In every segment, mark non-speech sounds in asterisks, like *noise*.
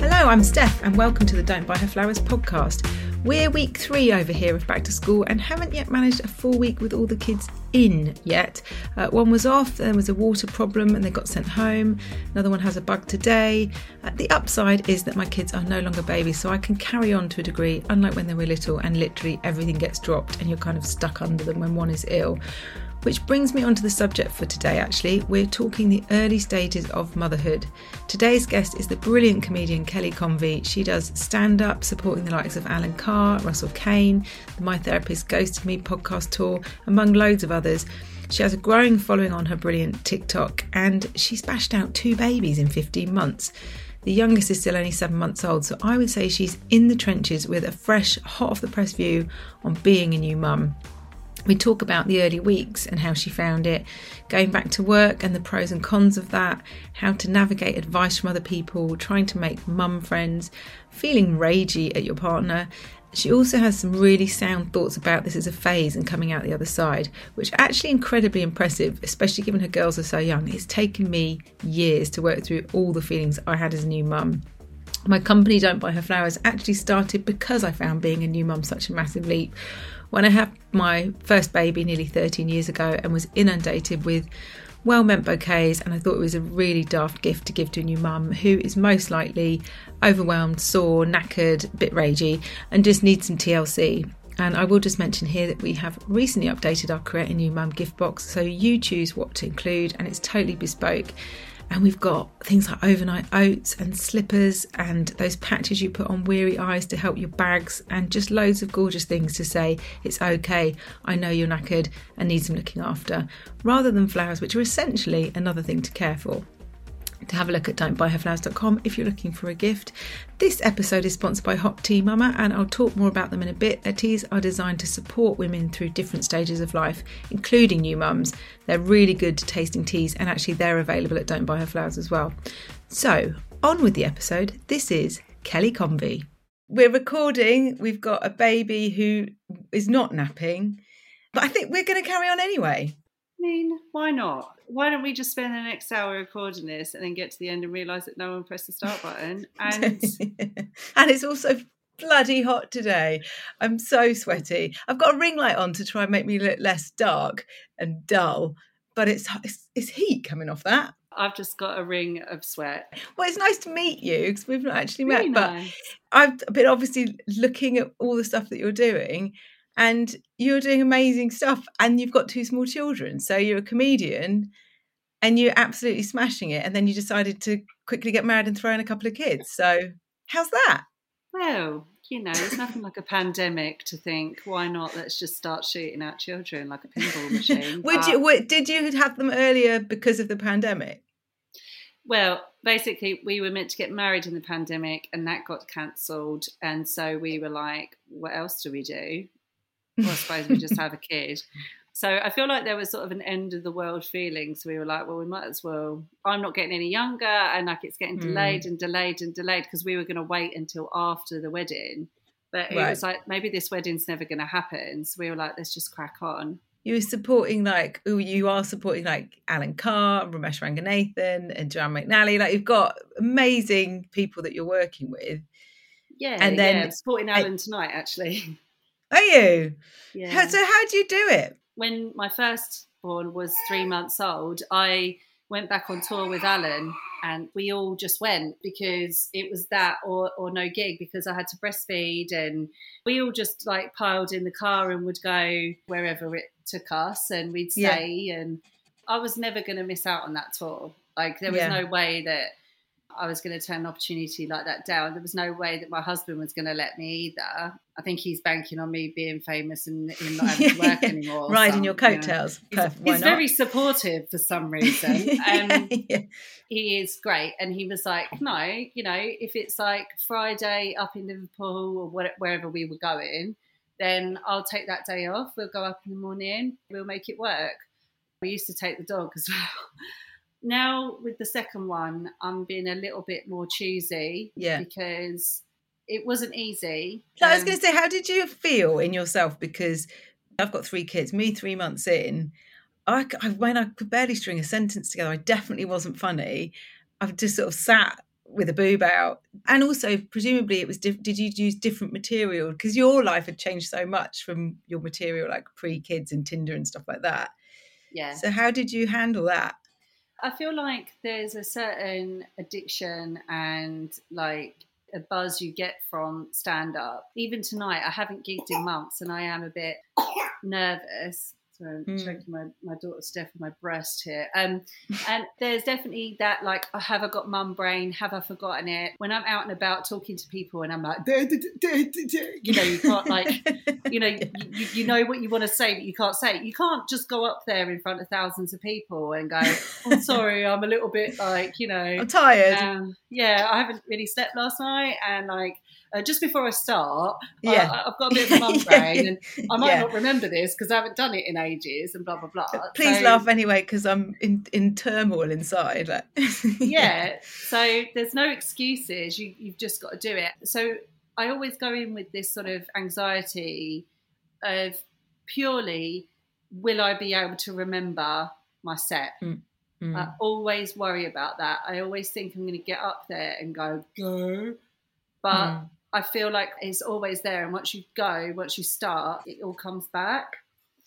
Hello, I'm Steph, and welcome to the Don't Buy Her Flowers podcast. We're week three over here of back to school and haven't yet managed a full week with all the kids in yet. Uh, one was off, there was a water problem, and they got sent home. Another one has a bug today. Uh, the upside is that my kids are no longer babies, so I can carry on to a degree, unlike when they were little and literally everything gets dropped and you're kind of stuck under them when one is ill. Which brings me on to the subject for today, actually. We're talking the early stages of motherhood. Today's guest is the brilliant comedian Kelly Convey. She does stand up, supporting the likes of Alan Carr, Russell Kane, the My Therapist Ghosted Me podcast tour, among loads of others. She has a growing following on her brilliant TikTok, and she's bashed out two babies in 15 months. The youngest is still only seven months old, so I would say she's in the trenches with a fresh, hot off the press view on being a new mum. We talk about the early weeks and how she found it, going back to work and the pros and cons of that, how to navigate advice from other people, trying to make mum friends, feeling ragey at your partner. She also has some really sound thoughts about this as a phase and coming out the other side, which are actually incredibly impressive, especially given her girls are so young. It's taken me years to work through all the feelings I had as a new mum. My company, Don't Buy Her Flowers, actually started because I found being a new mum such a massive leap when I had my first baby nearly 13 years ago and was inundated with well meant bouquets, and I thought it was a really daft gift to give to a new mum who is most likely overwhelmed, sore, knackered, a bit ragey, and just needs some TLC. And I will just mention here that we have recently updated our Create a New Mum gift box, so you choose what to include, and it's totally bespoke. And we've got things like overnight oats and slippers and those patches you put on weary eyes to help your bags and just loads of gorgeous things to say it's okay, I know you're knackered and need some looking after, rather than flowers, which are essentially another thing to care for to have a look at don'tbuyherflowers.com if you're looking for a gift. This episode is sponsored by Hot Tea Mama, and I'll talk more about them in a bit. Their teas are designed to support women through different stages of life, including new mums. They're really good tasting teas, and actually, they're available at Don't Buy Her Flowers as well. So, on with the episode. This is Kelly Convey. We're recording, we've got a baby who is not napping, but I think we're going to carry on anyway. I mean, why not? Why don't we just spend the next hour recording this and then get to the end and realise that no one pressed the start button? *laughs* And and it's also bloody hot today. I'm so sweaty. I've got a ring light on to try and make me look less dark and dull, but it's it's, it's heat coming off that. I've just got a ring of sweat. Well, it's nice to meet you because we've not actually Really met, nice. but I've been obviously looking at all the stuff that you're doing, and you're doing amazing stuff, and you've got two small children, so you're a comedian, and you're absolutely smashing it. And then you decided to quickly get married and throw in a couple of kids. So how's that? Well, you know, it's *laughs* nothing like a pandemic to think, why not? Let's just start shooting out children like a pinball machine. *laughs* Would But- you? What, did you have them earlier because of the pandemic? Well, basically, we were meant to get married in the pandemic, and that got cancelled. And so we were like, "What else do we do?" Well, I suppose we just have a kid. So I feel like there was sort of an end of the world feeling. So we were like, "Well, we might as well." I'm not getting any younger, and like it's getting Mm. delayed and delayed and delayed because we were going to wait until after the wedding. But it Right. was like maybe this wedding's never going to happen. So we were like, "Let's just crack on." You were supporting like oh, you are supporting like Alan Carr, Romesh Ranganathan, and Joanne McNally. Like you've got amazing people that you're working with. Yeah, And then- yeah, supporting Alan tonight actually. *laughs* Are you? Yeah. How, so how do you do it? when my first born was three months old, I went back on tour with Alan and we all just went because it was that or, or no gig because I had to breastfeed and we all just like piled in the car and would go wherever it took us and we'd stay yeah. and I was never going to miss out on that tour. Like there was yeah. no way that I was going to turn an opportunity like that down. There was no way that my husband was going to let me either. I think he's banking on me being famous and, not having to *laughs* work anymore. Riding your coattails. You know. He's, he's very supportive for some *laughs* reason. Um, yeah. He is great. And he was like, no, you know, if it's like Friday up in Liverpool or wherever we were going, then I'll take that day off. We'll go up in the morning. We'll make it work. We used to take the dog as *laughs* well now with the second one, I'm being a little bit more choosy. Yeah. Because it wasn't easy. So um, I was going to say, how did you feel in yourself? Because I've got three kids. Me, three months in, I, I when I could barely string a sentence together, I definitely wasn't funny. I've just sort of sat with a boob out, and also presumably it was. Diff- did you use different material? Because your life had changed so much from your material, like pre kids and Tinder and stuff like that. Yeah. So how did you handle that? I feel like there's a certain addiction and like a buzz you get from stand up. Even tonight, I haven't gigged in months and I am a bit nervous. So I'm mm. choking my, my daughter Steph with my breast here. Um, *laughs* and there's definitely that like, oh, have I got mum brain? Have I forgotten it? When I'm out and about talking to people and I'm like, you know, you can't like, *laughs* you know, you, you know what you want to say, but you can't say it. You can't just go up there in front of thousands of people and go, I'm oh, *laughs* sorry, I'm a little bit like, you know, I'm tired. Um, yeah, I haven't really slept last night. And like, uh, just before I start, yeah. I, have got a bit of a mum *laughs* brain, and I might yeah. not remember this because I haven't done it in ages, and blah blah blah. Please so, laugh anyway because I'm in, in turmoil inside. Like, *laughs* yeah. So there's no excuses. You you've just got to do it. So I always go in with this sort of anxiety of purely will I be able to remember my set. Mm. Mm. I always worry about that. I always think I'm going to get up there and go, go. But mm. I feel like it's always there. And once you go, once you start, it all comes back.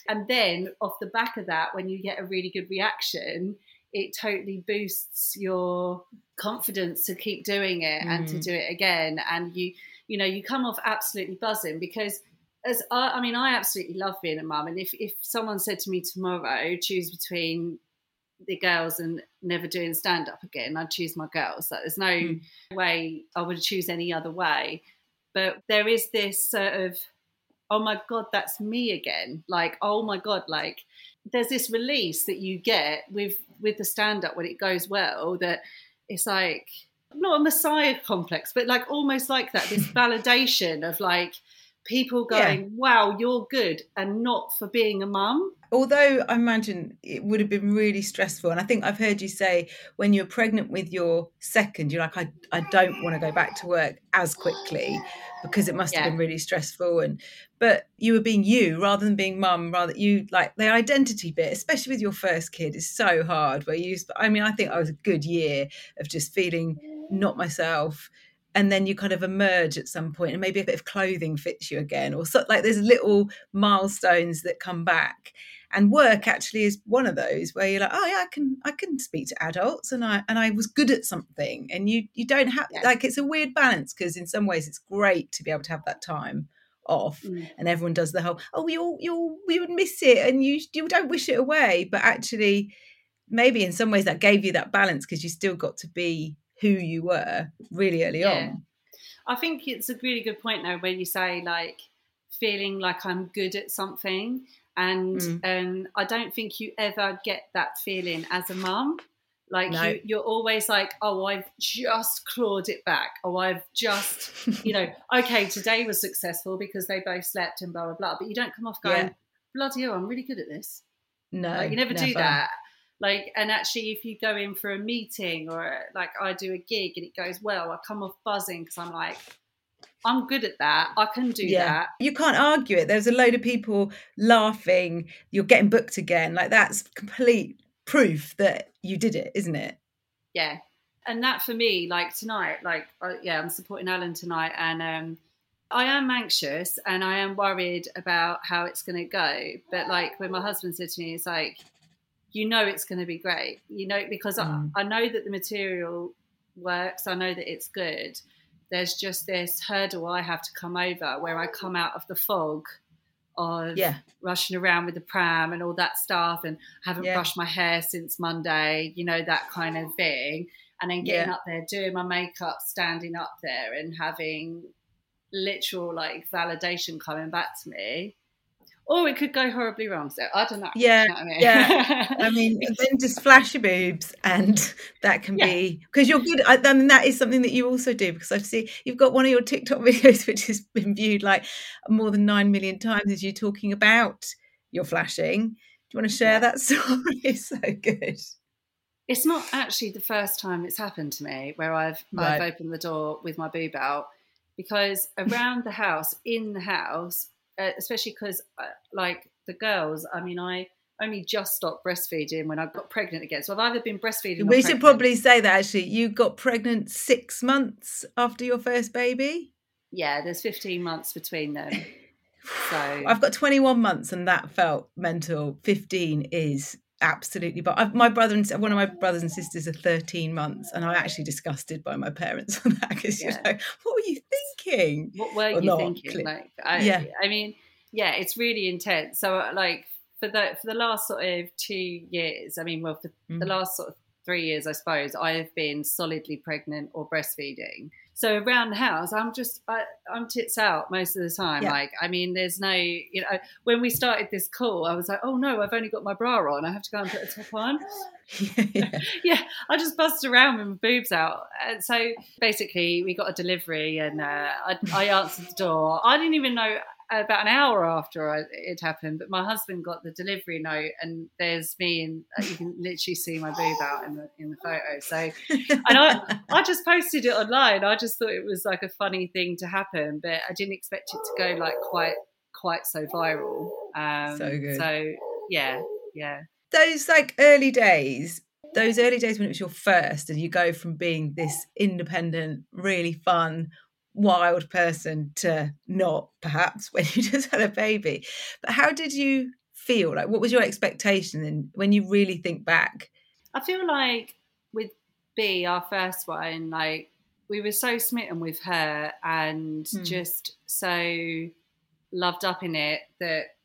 And then off the back of that, when you get a really good reaction, it totally boosts your confidence to keep doing it mm. and to mm. do it again. And you, you know, you come off absolutely buzzing because as I, I mean, I absolutely love being a mum. And if, if someone said to me tomorrow, choose between the girls and never doing stand up again, I'd choose my girls. Like, there's no mm. way I would choose any other way. But there is this sort of, oh my God, that's me again. Like, oh my God, like there's this release that you get with with the stand up when it goes well that it's like not a messiah complex, but like almost like that, this *laughs* validation of like people going, yeah. wow, you're good and not for being a mum although I imagine it would have been really stressful, and I think I've heard you say when you're pregnant with your second, you're like, I, I don't want to go back to work as quickly because it must yeah. have been really stressful. And but you were being you rather than being mum. Rather, you like the identity bit, especially with your first kid, is so hard. Where you, I mean, I think I was a good year of just feeling not myself and then you kind of emerge at some point and maybe a bit of clothing fits you again or so like there's little milestones that come back and work actually is one of those where you're like oh yeah i can i can speak to adults and i and i was good at something and you you don't have yeah. like it's a weird balance because in some ways it's great to be able to have that time off mm. and everyone does the whole oh you'll you'll we would miss it and you you don't wish it away but actually maybe in some ways that gave you that balance because you still got to be who you were really early yeah. on i think it's a really good point though when you say like feeling like i'm good at something and mm. um, I don't think you ever get that feeling as a mum. Like no. you, you're always like, oh, I've just clawed it back. Oh, I've just, *laughs* you know, okay, today was successful because they both slept and blah blah blah. But you don't come off going, yeah. bloody hell, I'm really good at this. No, like, you never, never, do that. Like, and actually, if you go in for a meeting or like I do a gig and it goes well, I come off buzzing because I'm like, I'm good at that. I can do yeah. that. You can't argue it. There's a load of people laughing. You're getting booked again. Like that's complete proof that you did it, isn't it? Yeah. And that for me, like tonight, like uh, yeah, I'm supporting Alan tonight, and um, I am anxious and I am worried about how it's going to go. But like when my husband said to me, it's like you know it's going to be great. You know because Mm. I, I know that the material works. I know that it's good. There's just this hurdle I have to come over where I come out of the fog of Yeah. rushing around with the pram and all that stuff and haven't Yeah. brushed my hair since Monday, you know, that kind of thing. And then getting Yeah. up there, doing my makeup, standing up there and having literal like validation coming back to me. Or it could go horribly wrong. So I don't know. Yeah, You know I mean? yeah. *laughs* I mean, then just flash your boobs, and that can Yeah. be because you're good. I, I mean, that is something that you also do because I see you've got one of your TikTok *laughs* videos which has been viewed like more than nine million times. Is you talking about your flashing? Do you want to share Yeah. that *laughs* story? It's so good. it's not actually the first time it's happened to me where I've I've opened the door with my boob out because around the house, in the house, uh, especially because uh, like the girls, I mean, I only just stopped breastfeeding when I got pregnant again. So I've either been breastfeeding. We should probably say that actually, you got pregnant six months after your first baby. yeah. There's 15 months between them, *laughs* so I've got 21 months and that felt mental. 15 is absolutely but I've, my brother and one of my brothers and sisters are 13 months and I'm actually disgusted by my parents on that because Yeah. you're like what were you thinking what were Or you not, thinking? Like, I, Yeah. I mean, yeah, it's really intense. So, uh, like for the for the last sort of two years, I mean, well, for the Mm. last sort of three years, I suppose, I have been solidly pregnant or breastfeeding. So around the house, I'm just I, I'm tits out most of the time. Yeah. Like, I mean, there's no, you know, when we started this call, I was like, oh no, I've only got my bra on. I have to go and put a top on *laughs* yeah. *laughs* yeah, I just buzzed around with my boobs out. And so basically, we got a delivery, and uh, I, I answered the door. I didn't even know about an hour after I, it happened, but my husband got the delivery note, and there's me, and uh, you can literally see my boob out in the in the photo. So, and I I just posted it online. I just thought it was like a funny thing to happen, but I didn't expect it to go like quite quite so viral. Um, So good. So yeah, yeah. those like early days those early days when it was your first and you go from being this independent really fun wild person to not perhaps *laughs* when you just had a baby but how did you feel like what was your expectation and when you really think back I feel like with B, our first one, like we were so smitten with her and Hmm. just so loved up in it that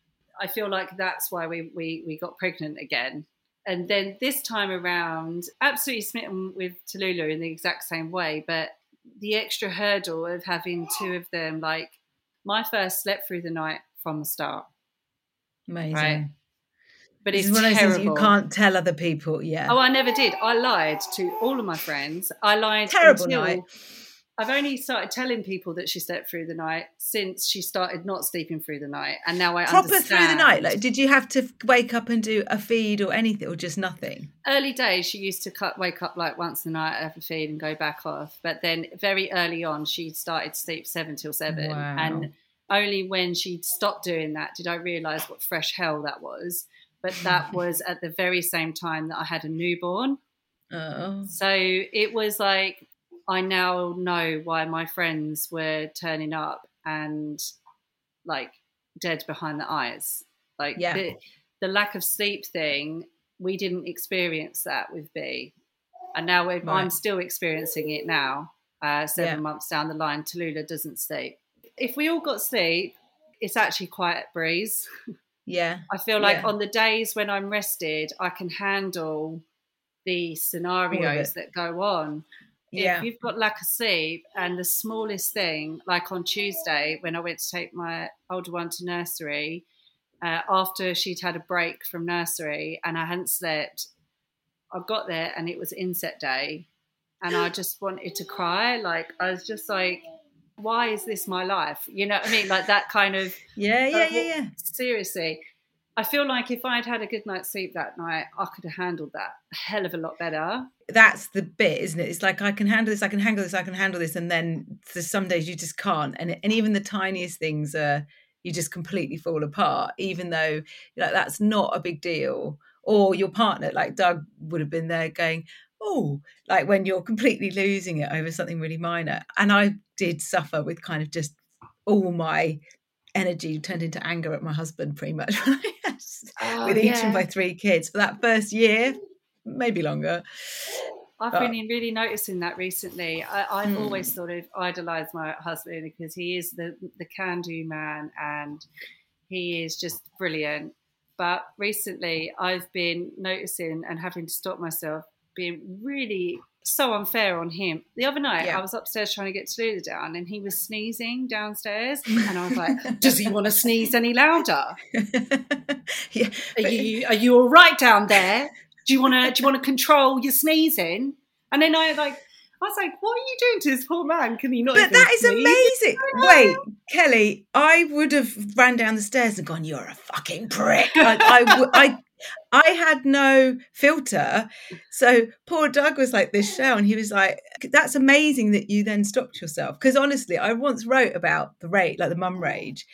I feel like that's why we, we, we got pregnant again. And then this time around, absolutely smitten with Tallulah in the exact same way, but the extra hurdle of having two of them, like my first slept through the night from the start. amazing Right. But it's it's one of those terrible. things you can't tell other people yeah Oh, I never did. I lied to all of my friends. I lied Terrible night. I've only started telling people that she slept through the night since she started not sleeping through the night, and now I proper through the night like did you have to wake up and do a feed or anything or just nothing Early days, she used to cut, wake up like once a night, have a feed, and go back off. But then, very early on, she started to sleep seven till seven, Wow. and only when she stopped doing that did I realise what fresh hell that was. But that *laughs* was at the very same time that I had a newborn. oh So it was like I now know why my friends were turning up and like dead behind the eyes. Like Yeah. the, the lack of sleep thing, we didn't experience that with B. And now we're, I'm still experiencing it now, uh, seven Yeah. months down the line. Tallulah doesn't sleep. If we all got sleep, it's actually quite a breeze. *laughs* yeah I feel like Yeah. on the days when I'm rested, I can handle the scenarios that go on. Yeah If you've got lack of sleep and the smallest thing, like on Tuesday when I went to take my older one to nursery, uh, after she'd had a break from nursery and I hadn't slept, I got there and it was inset day and I just wanted to cry. Like, I was just like, why is this my life? You know what I mean? Like that kind of yeah yeah yeah yeah Seriously, I feel like if I'd had a good night's sleep that night, I could have handled that a hell of a lot better. that's the bit, isn't it? It's like I can handle this, I can handle this, I can handle this, and then there's some days you just can't, and and even the tiniest things are you just completely fall apart, even though like that's not a big deal. Or your partner, like Doug, would have been there going, "Oh," like when you're completely losing it over something really minor. And I did suffer with kind of just all my energy turned into anger at my husband pretty much *laughs* Oh, with each yeah. of my three kids for that first year, maybe longer. I've But- been really noticing that recently. I, I've Hmm. always sort of idolised my husband because he is the the can do man and he is just brilliant. But recently, I've been noticing and having to stop myself being really so unfair on him. The other night, Yeah. I was upstairs trying to get Tallulah down, and he was sneezing downstairs, and I was like, *laughs* "Does he want to sneeze any louder? *laughs* yeah, Are you are you all right down there? Do you want to do you want to control your sneezing?" And then I like I was like, "What are you doing to this poor man? Can he not?" But that is sneeze?" amazing. Wait, Kelly, I would have ran down the stairs and gone, "You're a fucking prick." I, I, I, I had no filter. So poor Doug was like this show, and he was like, "That's amazing that you then stopped yourself." Because honestly, I once wrote about the rage, like the mum rage.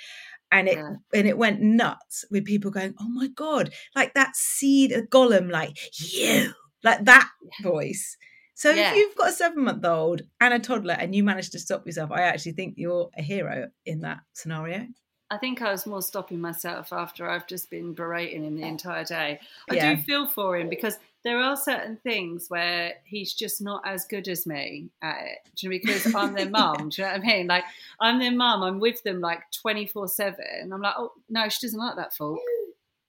And it Yeah. and it went nuts with people going, "Oh my god!" Like that seed, a golem, like you, like that voice. So Yeah. if you've got a seven-month-old and a toddler, and you manage to stop yourself, I actually think you're a hero in that scenario. I think I was more stopping myself after I've just been berating him the entire day. I Yeah. do feel for him because there are certain things where he's just not as good as me at it. Do you know, because I'm their *laughs* mum. Do you know what I mean? Like I'm their mum. I'm with them like 24 seven. I'm like, oh no, she doesn't like that fault.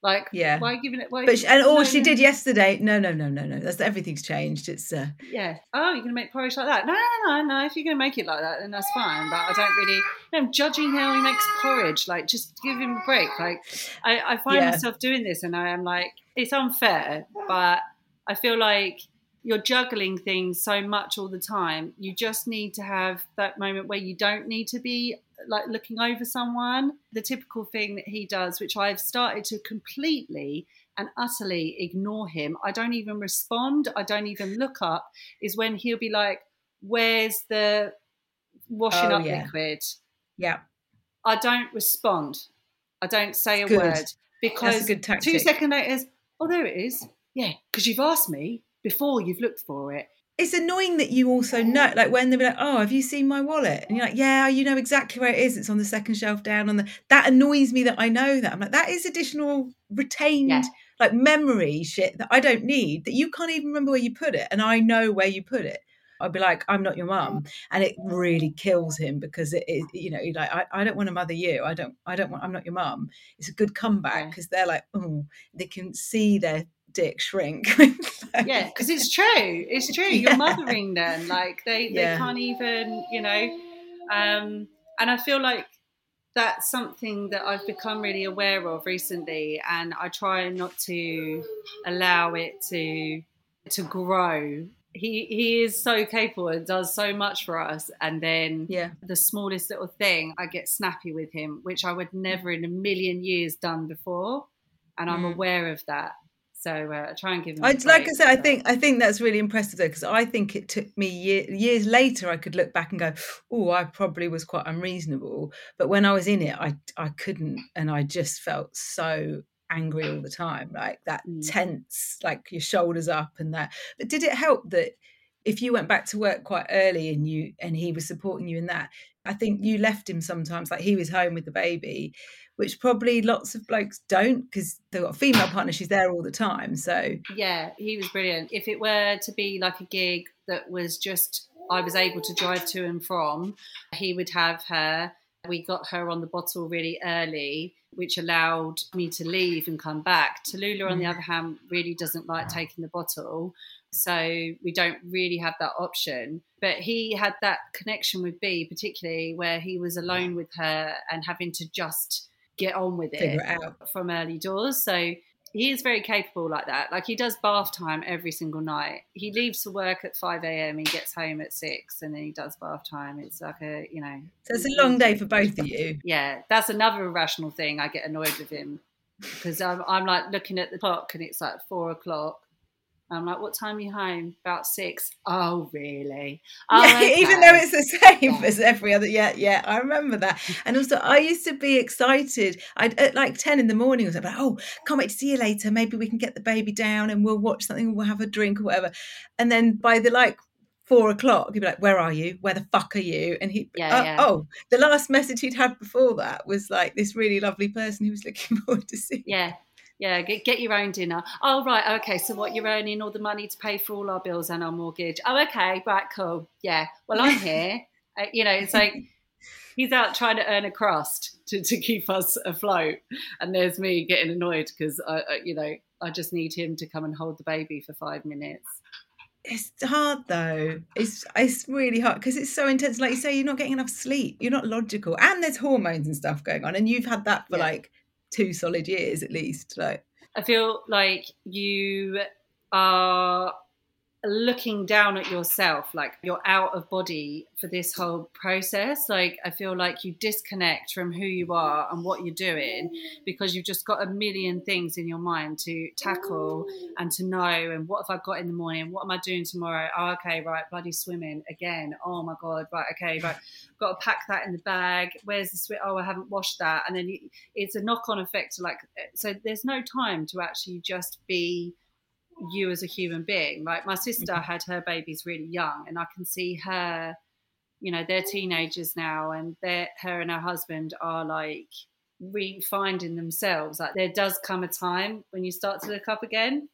Like, Yeah. why giving it? Why But she, and all no, she no. did yesterday, no, no, no, no, no. That's everything's changed. It's uh, Yeah. Oh, you're gonna make porridge like that? No, no, no, no. If you're gonna make it like that, then that's fine. But I don't really. You know, I'm judging how he makes porridge. Like, just give him a break. Like, I, I find Yeah. myself doing this, and I am like, it's unfair, but I feel like you're juggling things so much all the time. You just need to have that moment where you don't need to be like looking over someone. The typical thing that he does, which I've started to completely and utterly ignore him. I don't even respond. I don't even look up. Is when he'll be like, "Where's the washing Oh, up yeah. liquid?" yeah, I don't respond. I don't say a Good. word because two seconds later, is, oh, there it is. Yeah, because you've asked me before you've looked for it. It's annoying that you also know, like when they're like, "Oh, have you seen my wallet?" And you're like, "Yeah, you know exactly where it is. It's on the second shelf down on the." That annoys me that I know that. I'm like, that is additional retained Yeah. like memory shit that I don't need. That you can't even remember where you put it, and I know where you put it. I'd be like, I'm not your mum, and it really kills him because it is, you know, like I, I don't want to mother you. I don't, I don't want. I'm not your mum. It's a good comeback Yeah. because they're like, oh, they can see their dick shrink. *laughs* Yeah, because it's true. It's true. *laughs* Yeah. You're mothering them. Like they, Yeah. they can't even, you know. Um, and I feel like that's something that I've become really aware of recently, and I try not to allow it to to grow. He he is so capable and does so much for us, and then yeah. the smallest little thing, I get snappy with him, which I would never in a million years done before, and I'm Mm. aware of that. So uh, try and give him. I, like I said, I think I think that's really impressive though, because I think it took me year, years later I could look back and go, "Oh, I probably was quite unreasonable." But when I was in it, I I couldn't, and I just felt so angry all the time, like that Mm. tense, like your shoulders up and that. But did it help that if you went back to work quite early and you and he was supporting you in that? I think you left him sometimes, like he was home with the baby, which probably lots of blokes don't because they've got a female partner. She's there all the time, so. Yeah, he was brilliant. If it were to be like a gig that was just I was able to drive to and from, he would have her. We got her on the bottle really early, which allowed me to leave and come back. Tallulah, on the mm. other hand, really doesn't like taking the bottle. So we don't really have that option. But he had that connection with B, particularly where he was alone with her and having to just get on with it out. from early doors. So he is very capable like that. Like he does bath time every single night. He leaves for work at 5 a.m. He gets home at 6 and then he does bath time. It's like a, you know. So it's a long day for both of you. Yeah, that's another irrational thing. I get annoyed with him because I'm, I'm like looking at the clock and it's like four o'clock. I'm like, what time are you home? About six. Oh, really? *laughs* Oh, yeah, even though it's the same Yeah. as every other. Yeah, yeah, I remember that. And also, I used to be excited. I'd at like ten in the morning. I was like, oh, can't wait to see you later. Maybe we can get the baby down and we'll watch something. We'll have a drink or whatever. And then by the like four o'clock, he'd be like, "Where are you? Where the fuck are you?" And he, Yeah, uh, yeah. oh, the last message he'd had before that was like this really lovely person who was looking *laughs* forward to seeing. Yeah. Yeah, get, get your own dinner. Oh, right. Okay. So, what you're earning all the money to pay for all our bills and our mortgage. Oh, okay. Right. Cool. Yeah. Well, I'm *laughs* here. Uh, you know, it's like he's out trying to earn a crust to, to keep us afloat. And there's me getting annoyed because, I, I, you know, I just need him to come and hold the baby for five minutes. It's hard though. It's it's really hard because it's so intense. Like you say, you're not getting enough sleep. You're not logical, and there's hormones and stuff going on. And you've had that for Yeah. like two solid years at least. Like I feel like you are looking down at yourself, like you're out of body for this whole process. Like, I feel like you disconnect from who you are and what you're doing because you've just got a million things in your mind to tackle and to know. And what have I got in the morning? What am I doing tomorrow? Oh, okay, right, bloody swimming again. Oh my God, right, okay, right. Got to pack that in the bag. Where's the swim? Oh, I haven't washed that. And then it's a knock on effect like, so there's no time to actually just be you as a human being. Like my sister mm-hmm. had her babies really young, and I can see her. You know, they're teenagers now, and they're her and her husband are like refinding themselves. Like there does come a time when you start to look up again,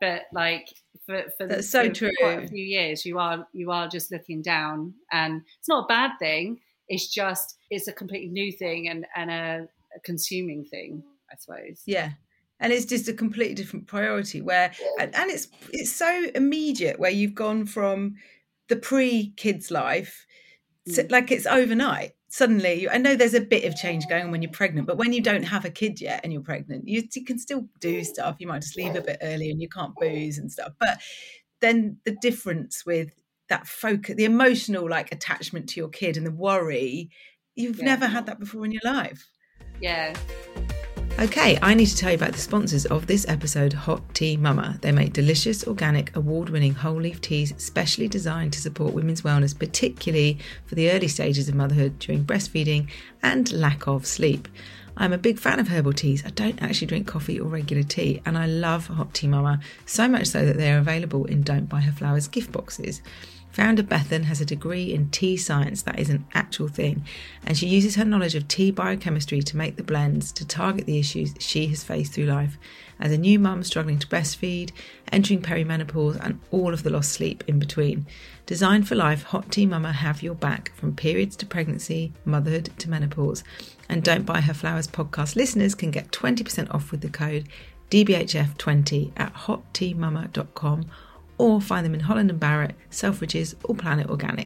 but like for for, That's so for true. quite a few years, you are you are just looking down, and it's not a bad thing. It's just it's a completely new thing and and a, a consuming thing, I suppose. yeah, and it's just a completely different priority. Where and, and it's it's so immediate. Where you've gone from the pre kids life, to, Mm. like it's overnight. Suddenly, I know there's a bit of change going on when you're pregnant, but when you don't have a kid yet and you're pregnant, you, you can still do stuff. You might just leave a bit early and you can't booze and stuff. But then the difference with that focus, the emotional like attachment to your kid and the worry, you've Yeah. never had that before in your life. Yeah. Okay, I need to tell you about the sponsors of this episode, Hot Tea Mama. They make delicious, organic, award winning whole leaf teas specially designed to support women's wellness, particularly for the early stages of motherhood during breastfeeding and lack of sleep. I'm a big fan of herbal teas. I don't actually drink coffee or regular tea, and I love Hot Tea Mama so much so that they are available in Don't Buy Her Flowers gift boxes. Founder Bethan has a degree in tea science, that is an actual thing, and she uses her knowledge of tea biochemistry to make the blends to target the issues she has faced through life as a new mum struggling to breastfeed, entering perimenopause, and all of the lost sleep in between. Designed for life, Hot Tea Mama have your back from periods to pregnancy, motherhood to menopause. And Don't Buy Her Flowers podcast listeners can get 20% off with the code DBHF20 at hotteamama.com or find them in Holland and Barrett, Selfridges, or Planet Organic.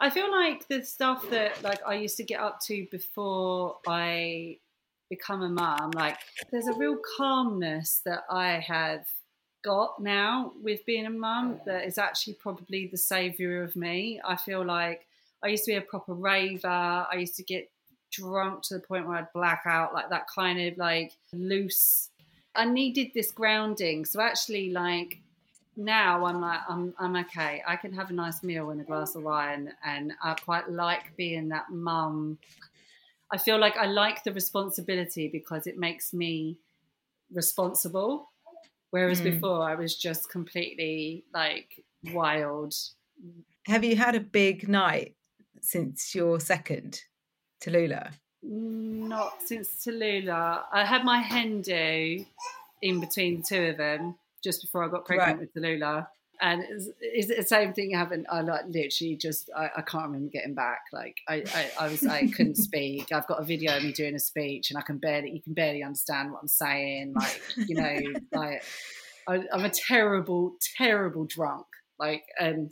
I feel like the stuff that like I used to get up to before I become a mum, like there's a real calmness that I have got now with being a mum that is actually probably the savior of me. I feel like I used to be a proper raver. I used to get drunk to the point where I'd black out, like that kind of like loose. I needed this grounding. So actually, like now, I'm like I'm I'm okay. I can have a nice meal and a glass of wine, and I quite like being that mum. I feel like I like the responsibility because it makes me responsible. Whereas mm. before, I was just completely like wild. Have you had a big night since your second? Tallulah? Not since Tallulah. I had my hen do in between the two of them just before I got pregnant right. with Tallulah. And it's, it's, the same thing happened. I like literally just I, I can't remember getting back. Like I, I, I was I couldn't *laughs* speak. I've got a video of me doing a speech, and I can barely you can barely understand what I'm saying. Like you know, *laughs* like I, I'm a terrible, terrible drunk. Like and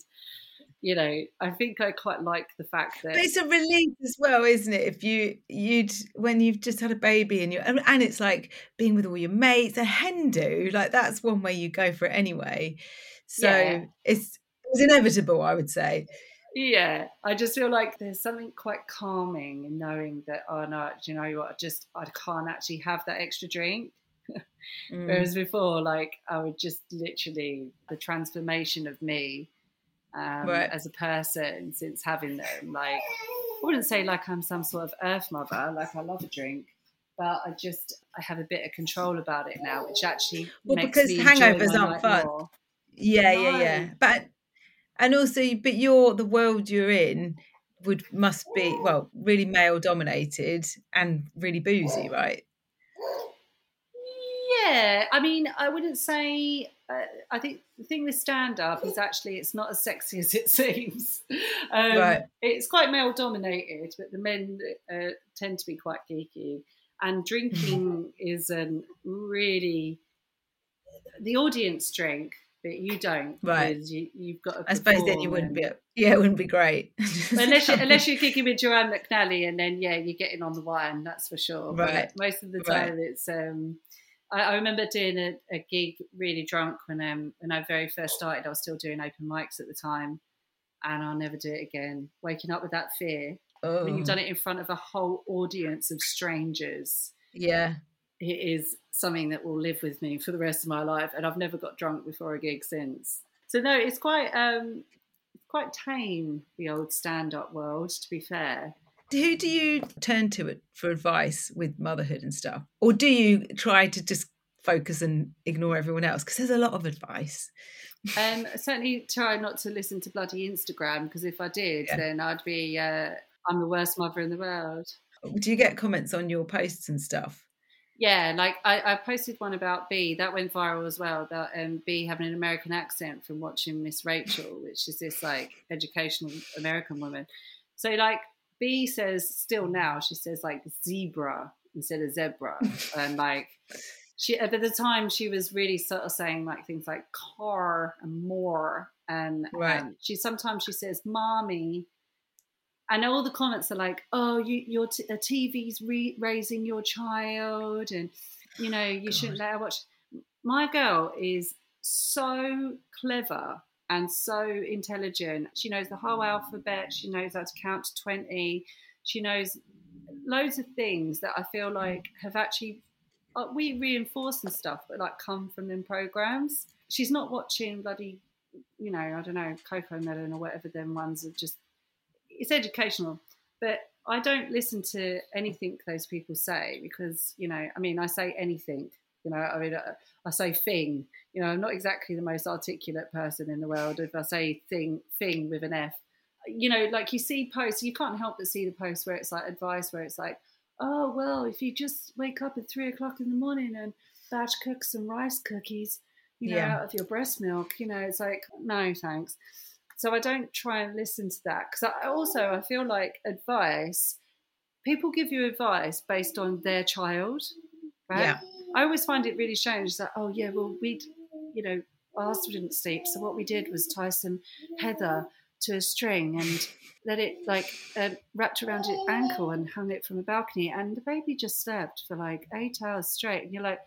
you know, I think I quite like the fact that but it's a relief as well, isn't it? If you you'd when you've just had a baby and you and, it's like being with all your mates, a hen do like that's one way you go for it anyway. So yeah. it's it's inevitable, I would say. Yeah, I just feel like there's something quite calming in knowing that oh no, you know what, I just I can't actually have that extra drink. *laughs* mm. Whereas before, like I would just literally the transformation of me um, right. as a person since having them. Like, I wouldn't say like I'm some sort of earth mother. Like, I love a drink, but I just I have a bit of control about it now, which actually well because hangovers aren't fun. More. Yeah, no. yeah, yeah. But and also, but you're the world you're in would must be well really male dominated and really boozy, right? Yeah, I mean, I wouldn't say uh, I think the thing with stand up is actually it's not as sexy as it *laughs* seems. Um, right. It's quite male dominated, but the men uh, tend to be quite geeky. And drinking *laughs* isn't really the audience drink, but you don't. Right. You, have got. I suppose then you wouldn't be. Yeah, it wouldn't be great. *laughs* unless you, unless you're kicking with Joanne McNally, and then yeah, you're getting on the wine. That's for sure. Right. But most of the time, right. it's. um I, I remember doing a, a, gig really drunk when um, when I very first started. I was still doing open mics at the time, and I'll never do it again. Waking up with that fear oh. when you've done it in front of a whole audience of strangers. Yeah, it is something that will live with me for the rest of my life, and I've never got drunk before a gig since. So no, it's quite um, quite tame the old stand up world. To be fair, who do you turn to it for advice with motherhood and stuff? Or do you try to just focus and ignore everyone else? Because there's a lot of advice. Um, certainly try not to listen to bloody Instagram because if I did, yeah. then I'd be, uh, I'm the worst mother in the world. Do you get comments on your posts and stuff? Yeah, like I, I posted one about B that went viral as well. About um, B having an American accent from watching Miss Rachel, which is this like educational American woman. So like B says still now she says like zebra instead of zebra, *laughs* and like she at the time she was really sort of saying like things like car and more, and right. Um, she sometimes she says mommy. And all the comments are like, "Oh, you, your t- a TV's re- raising your child, and you know you God. shouldn't let her watch." My girl is so clever and so intelligent. She knows the whole alphabet. She knows how to count to 20. She knows loads of things that I feel like have actually, uh, we reinforce and stuff, but like come from them programs. She's not watching bloody, you know, I don't know, CoComelon or whatever them ones are just, it's educational. But I don't listen to anything those people say because, you know, I mean, I say anything You know, I mean, I, I say thing. You know, I'm not exactly the most articulate person in the world. If I say thing, thing with an F, you know, like you see posts, you can't help but see the posts where it's like advice, where it's like, oh well, if you just wake up at three o'clock in the morning and batch cook some rice cookies, you know, Yeah. out of your breast milk, you know, it's like no thanks. So I don't try and listen to that because I also I feel like advice. People give you advice based on their child, right? Yeah. I always find it really strange that oh yeah, well we'd, you know, ours didn't sleep, so what we did was tie some heather to a string and let it like uh, wrapped around its ankle and hung it from a balcony, and the baby just slept for like eight hours straight, and you're like,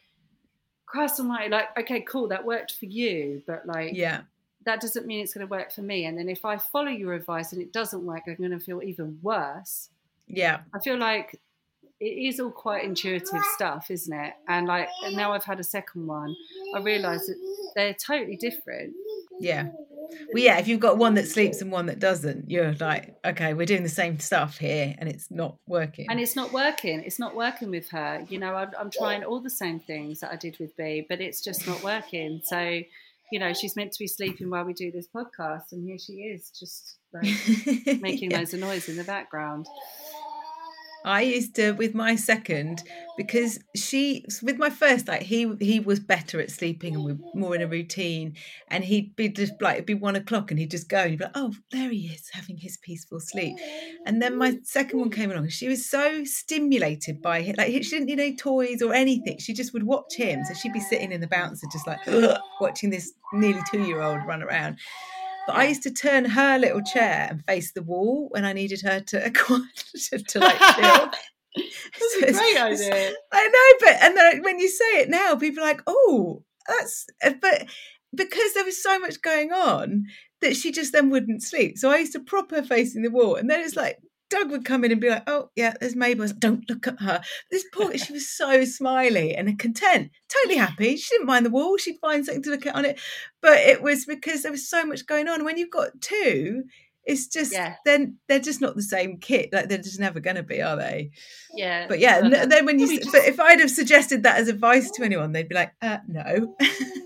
Christ Almighty, like okay, cool, that worked for you, but like Yeah. that doesn't mean it's going to work for me. And then if I follow your advice and it doesn't work, I'm going to feel even worse. Yeah. I feel like it is all quite intuitive stuff, isn't it? And like and now I've had a second one, I realise that they're totally different. Yeah. Well, yeah, if you've got one that sleeps and one that doesn't, you're like, okay, we're doing the same stuff here and it's not working. And it's not working. It's not working with her. You know, I'm, I'm trying all the same things that I did with B, but it's just not working. So, you know, she's meant to be sleeping while we do this podcast, and here she is, just like *laughs* making Yeah. loads of noise in the background. I used to with my second because she with my first like he he was better at sleeping and we were more in a routine. And he'd be just like it'd be one o'clock and he'd just go and he'd be like oh there he is having his peaceful sleep. And then my second one came along and she was so stimulated by him like she didn't need any toys or anything. She just would watch him. So she'd be sitting in the bouncer just like *gasps* watching this nearly two year old run around but I used to turn her little chair and face the wall when I needed her to *laughs* to, to *laughs* like chill. That's So a great idea. I know, but and then when you say it now, people are like, "Oh, that's," uh, but because there was so much going on that she just then wouldn't sleep. So I used to prop her facing the wall, and then it's like Doug would come in and be like, "Oh, yeah, there's Mabel." I was like, Don't look at her. This poor, she was so smiley and content, totally happy. She didn't mind the wall. She'd find something to look at on it, but it was because there was so much going on. When you've got two. It's just Yeah. then they're just not the same kit. Like they're just never going to be, are they? Yeah. But yeah, n- then when you, just- but if I'd have suggested that as advice to anyone, they'd be like, uh, no.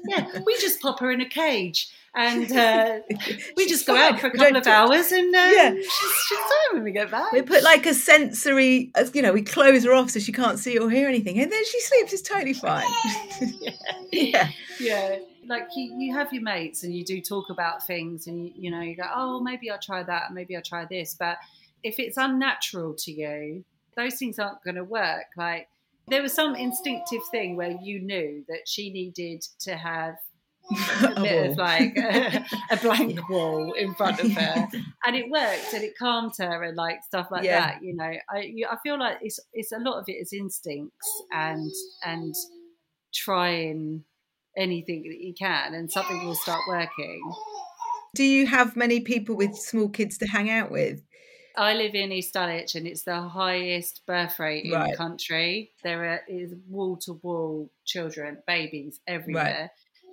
yeah, we just pop her in a cage and uh, *laughs* we just go fine. out for a couple of hours and uh, Yeah. she's, she's fine when we get back. We put like a sensory, uh, you know, we close her off so she can't see or hear anything, and then she sleeps. It's totally fine. yeah, *laughs* yeah like you, you have your mates and you do talk about things and you, you know you go oh maybe i'll try that maybe i'll try this but if it's unnatural to you those things aren't going to work like there was some instinctive thing where you knew that she needed to have a bit of like a, *laughs* a blank Yeah. wall in front of her *laughs* and it worked and it calmed her and like stuff like Yeah. that you know i you, i feel like it's it's a lot of it is instincts and and trying anything that you can and something will start working Do you have many people with small kids to hang out with? I live in East Dulwich and it's the highest birth rate in Right. the country. There are, is wall to wall children, babies everywhere.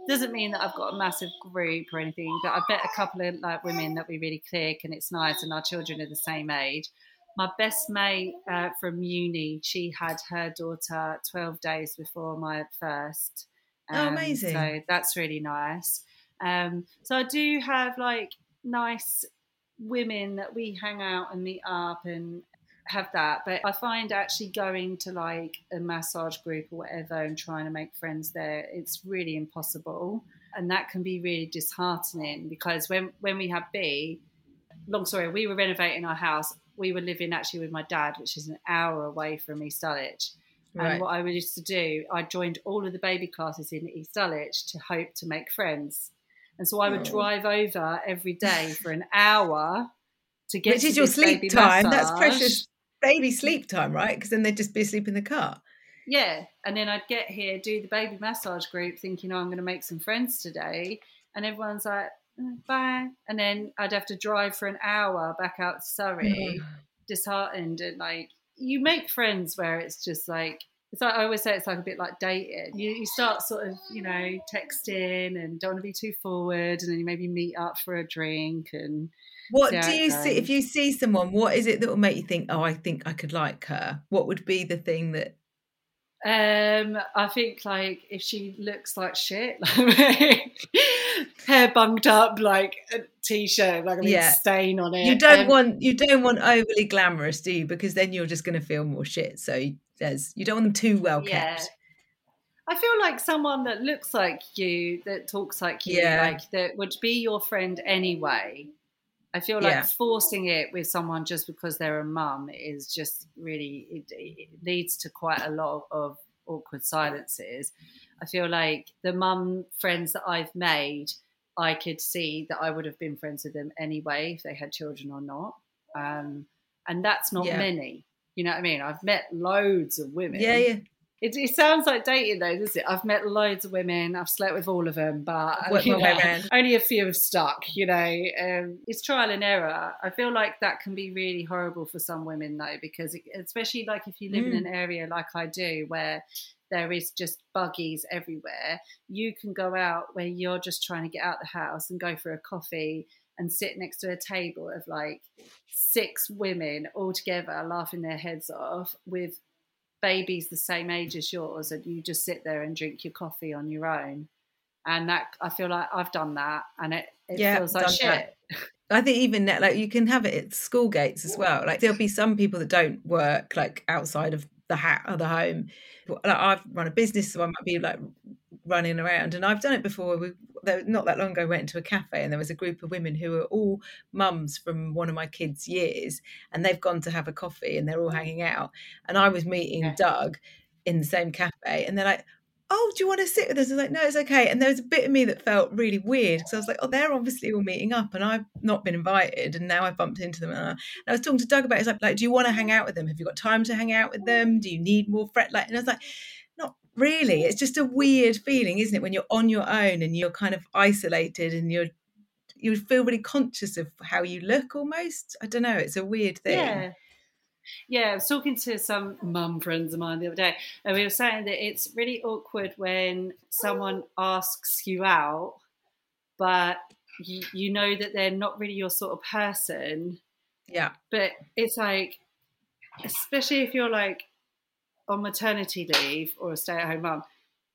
Doesn't mean that I've got a massive group or anything, but I've met a couple of like women that we really click and it's nice and our children are the same age. My best mate uh, from uni, she had her daughter 12 days before my first. Oh, amazing. So that's really nice. Um, so I do have like nice women that we hang out and meet up and have that. But I find actually going to like a massage group or whatever and trying to make friends there, it's really impossible. And that can be really disheartening because when, when we had B, long story, we were renovating our house. We were living actually with my dad, which is an hour away from East Dulwich. Right. And what I used to do, I joined all of the baby classes in East Dulwich to hope to make friends. And so I would Oh. drive over every day for an hour to get Which to is your this sleep time. That's precious baby sleep time, right? Because then they'd just be asleep in the car. Yeah. And then I'd get here, do the baby massage group, thinking, oh, I'm going to make some friends today. And everyone's like, "Mm, bye. And then I'd have to drive for an hour back out to Surrey, disheartened. And like, you make friends where it's just like, it's like I always say, it's like a bit like dating. You, you start sort of, you know, texting and don't want to be too forward, and then you maybe meet up for a drink. And What do you see if you see someone? What is it that will make you think, "Oh, I think I could like her"? What would be the thing that Um, I think like if she looks like shit, *laughs* like, hair bunged up, like a t-shirt, like a Yeah. stain on it. You don't um, want you don't want overly glamorous, do you? Because then you're just going to feel more shit. So there's you don't want them too well Yeah. kept. I feel like someone that looks like you, that talks like you, Yeah. like that would be your friend anyway. I feel like Yeah. forcing it with someone just because they're a mum is just really it, it leads to quite a lot of awkward silences. I feel like the mum friends that I've made, I could see that I would have been friends with them anyway if they had children or not, um, and that's not Yeah. many. You know what I mean? I've met loads of women. Yeah, yeah. It, it sounds like dating though, does it? I've met loads of women. I've slept with all of them, but you *laughs* know, only a few have stuck. You know, um, it's trial and error. I feel like that can be really horrible for some women though, because it, especially like if you live in Mm. an area like I do, where there is just buggies everywhere, you can go out where you're just trying to get out the house and go for a coffee and sit next to a table of like six women all together laughing their heads off with babies the same age as yours and you just sit there and drink your coffee on your own and that i feel like i've done that and it, it Yeah, feels like shit that. I think even that, like you can have it at school gates as well. Like there'll be some people that don't work like outside of the hat of the home. Like I've run a business, so I might be like running around, and I've done it before. We not that long ago went into a cafe, and there was a group of women who were all mums from one of my kids' years, and they've gone to have a coffee, and they're all mm. hanging out, and I was meeting Yeah. Doug in the same cafe, and they're like. Oh, do you want to sit with us? I was like, no, it's okay. And there was a bit of me that felt really weird because I was like, oh, they're obviously all meeting up, and I've not been invited, and now I've bumped into them. And I, was talking to Doug about it. It's like, like, do you want to hang out with them? Have you got time to hang out with them? Mm. Do you need more friend? Like, and I was like, really. It's just a weird feeling, isn't it, when you're on your own and you're kind of isolated and you're you feel really conscious of how you look almost. I don't know. It's a weird thing. yeah yeah i was talking to some mum friends of mine the other day and we were saying that it's really awkward when someone asks you out but you, you know that they're not really your sort of person Yeah. but it's like especially if you're like on maternity leave or a stay-at-home mum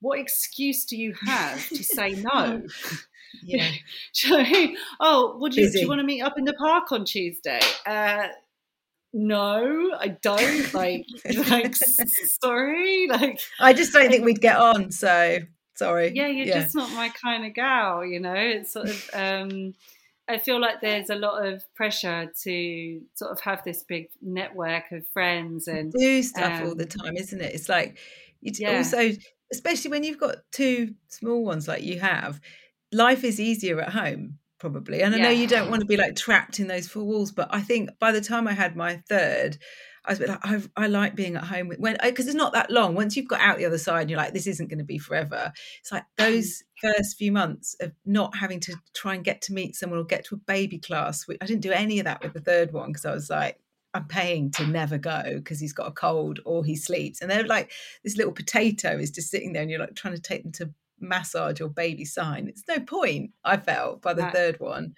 what excuse do you have to say no *laughs* Yeah. *laughs* Do you know what I mean? oh would you, do you want to meet up in the park on tuesday uh no i don't like *laughs* like sorry like I just don't think we'd get on. So sorry. yeah you're just not my kind of gal you know it's sort of um i feel like there's a lot of pressure to sort of have this big network of friends and do stuff all the um, time, isn't it? It's like it's Yeah. also, especially when you've got two small ones like you have, life is easier at home probably. And I know you don't want to be like trapped in those four walls, but I think by the time I had my third, I was like, I, I like being at home with, when uh, because it's not that long. Once you've got out the other side, you're like, this isn't going to be forever. It's like those first few months of not having to try and get to meet someone or get to a baby class. which- I didn't do any of that with the third one because I was like, I'm paying to never go because he's got a cold or he sleeps. And they're like, this little potato is just sitting there and you're like trying to take them to massage or baby sign. It's no point, I felt, by the Right. third one.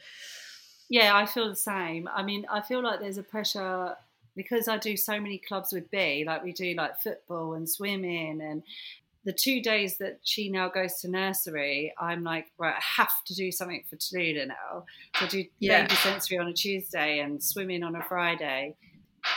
Yeah, I feel the same. I mean, I feel like there's a pressure because I do so many clubs with B, like we do like football and swimming and the two days that she now goes to nursery, I'm like, right, I have to do something for Tallulah now. So I do Yeah. baby sensory on a Tuesday and swimming on a Friday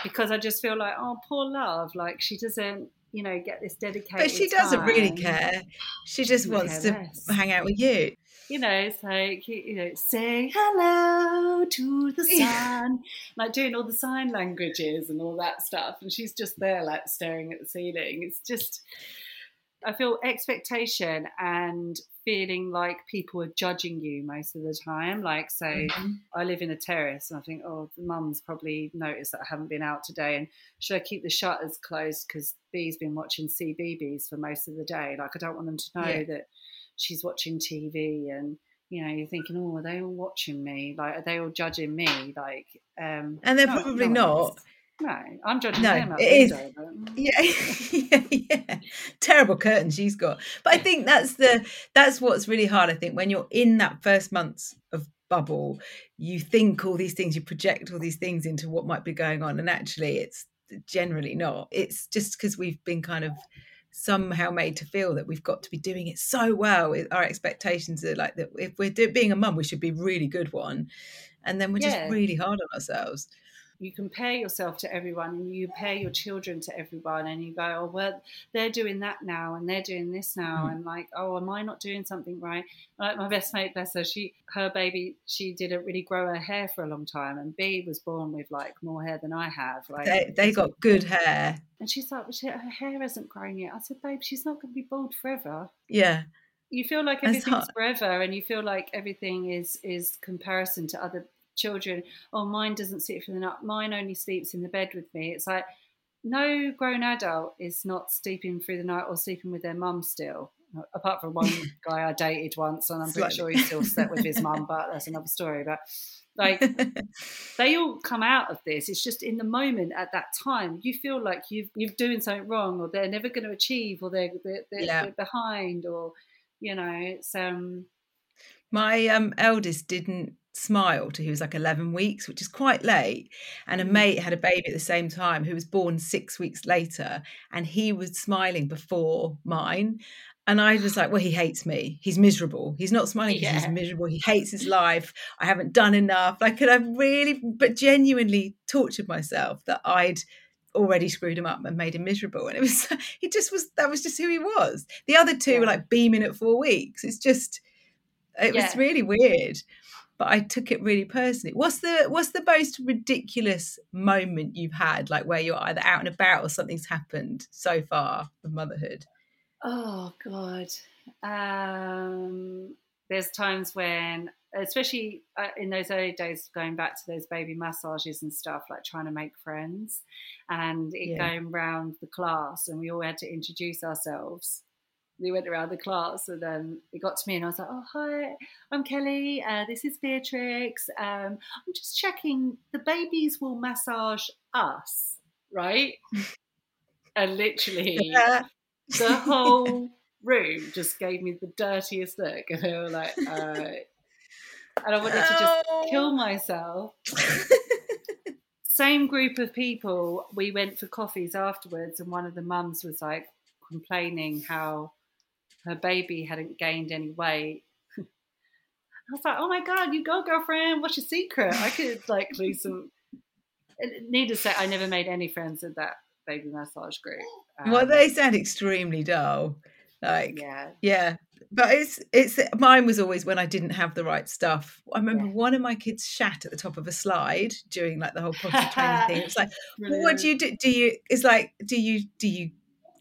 because I just feel like, oh, poor love, like she doesn't, you know, get this dedicated. But she doesn't really care. She just Couldn't wants to less. hang out with you. You know, it's like you know, say hello to the *laughs* sun, like doing all the sign languages and all that stuff, and she's just there, like staring at the ceiling. It's just, I feel expectation and feeling like people are judging you most of the time. Like, so Mm-hmm. I live in a terrace, and I think, oh, the mum's probably noticed that I haven't been out today, and should I keep the shutters closed because B's been watching CBeebies for most of the day? Like, I don't want them to know Yeah. that she's watching TV and you know you're thinking oh are they all watching me like are they all judging me like um And they're no, probably no not. no i'm judging No, them it the is. window, *laughs* yeah, *laughs* yeah, yeah. Terrible curtain she's got. But I think that's the that's what's really hard. I think when you're in that first months of bubble, you think all these things, you project all these things into what might be going on, and actually, it's generally not. It's just because we've been kind of somehow made to feel that we've got to be doing it so well. With our expectations are like that. If we're do, being a mum, we should be really good one, and then we're Yeah. just really hard on ourselves. You compare yourself to everyone and you compare your children to everyone and you go oh well they're doing that now and they're doing this now Mm. and like oh am i not doing something right? Like my best mate bless her she her baby she didn't really grow her hair for a long time and b was born with like more hair than i have like They they got good hair. and she's like well, she, her hair hasn't grown yet. I said babe she's not going to be bald forever. Yeah, you feel like everything's forever and you feel like everything is is comparison to other children oh mine doesn't sit for the night. Mine only sleeps in the bed with me. It's like no grown adult is not sleeping through the night or sleeping with their mum still. Apart from one *laughs* guy i dated once and i'm pretty sure he still slept with his mum but that's another story. But like *laughs* they all come out of this. It's just in the moment at that time you feel like you've you're doing something wrong or they're never going to achieve or they're they're, they're, Yeah. they're behind or you know it's um My um, eldest didn't smile till he was like 11 weeks, which is quite late. And a Mm. mate had a baby at the same time who was born six weeks later, and he was smiling before mine. And I was like, well, he hates me. He's miserable. He's not smiling because he's miserable. He hates his life. I haven't done enough. Like, could I really, but genuinely tortured myself that I'd already screwed him up and made him miserable. And it was, *laughs* he just was, that was just who he was. The other two were like beaming at four weeks. It's just, it was really weird but i took it really personally. What's the what's the most ridiculous moment you've had like where you're either out and about or something's happened so far with motherhood? Oh god. Um there's times when especially uh, in those early days going back to those baby massages and stuff like trying to make friends and it Yeah. going round the class and we all had to introduce ourselves we went around the class and then it got to me and I was like, oh, hi, I'm Kelly. Uh, this is Beatrix. Um, I'm just checking the babies will massage us, right? *laughs* and literally Yeah. the whole room just gave me the dirtiest look. And they were like, uh, and I wanted to just kill myself. *laughs* Same group of people, we went for coffees afterwards, and one of the mums was like complaining how her baby hadn't gained any weight. *laughs* I was like, "Oh my god, you go, girlfriend! What's your secret? I could like lose some." *laughs* Needless to say, I never made any friends with that baby massage group. well Um, they sound extremely dull like yeah, yeah but it's it's mine was always when i didn't have the right stuff i remember Yeah. one of my kids shat at the top of a slide during like the whole potty training thing it's like *laughs* well, what do you do do you it's like do you do you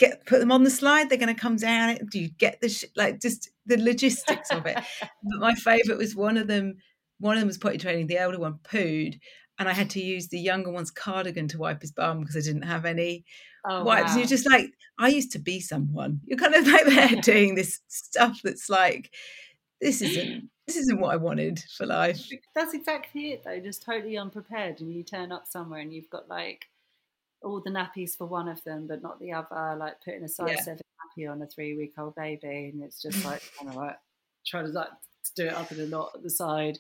get put them on the slide they're going to come down do you get the sh- like just the logistics of it *laughs* but my favorite was one of them one of them was potty training the elder one pooed and i had to use the younger one's cardigan to wipe his bum because i didn't have any Oh, wipes wow. you're just like i used to be someone you're kind of like there *laughs* doing this stuff that's like this isn't this isn't what i wanted for life That's exactly it, though. Just totally unprepared, and you turn up somewhere and you've got like all the nappies for one of them, but not the other. Like putting a size Yeah. seven nappy on a three-week-old baby, and it's just *laughs* like, I don't know, what, trying to like do it up in a knot at the side.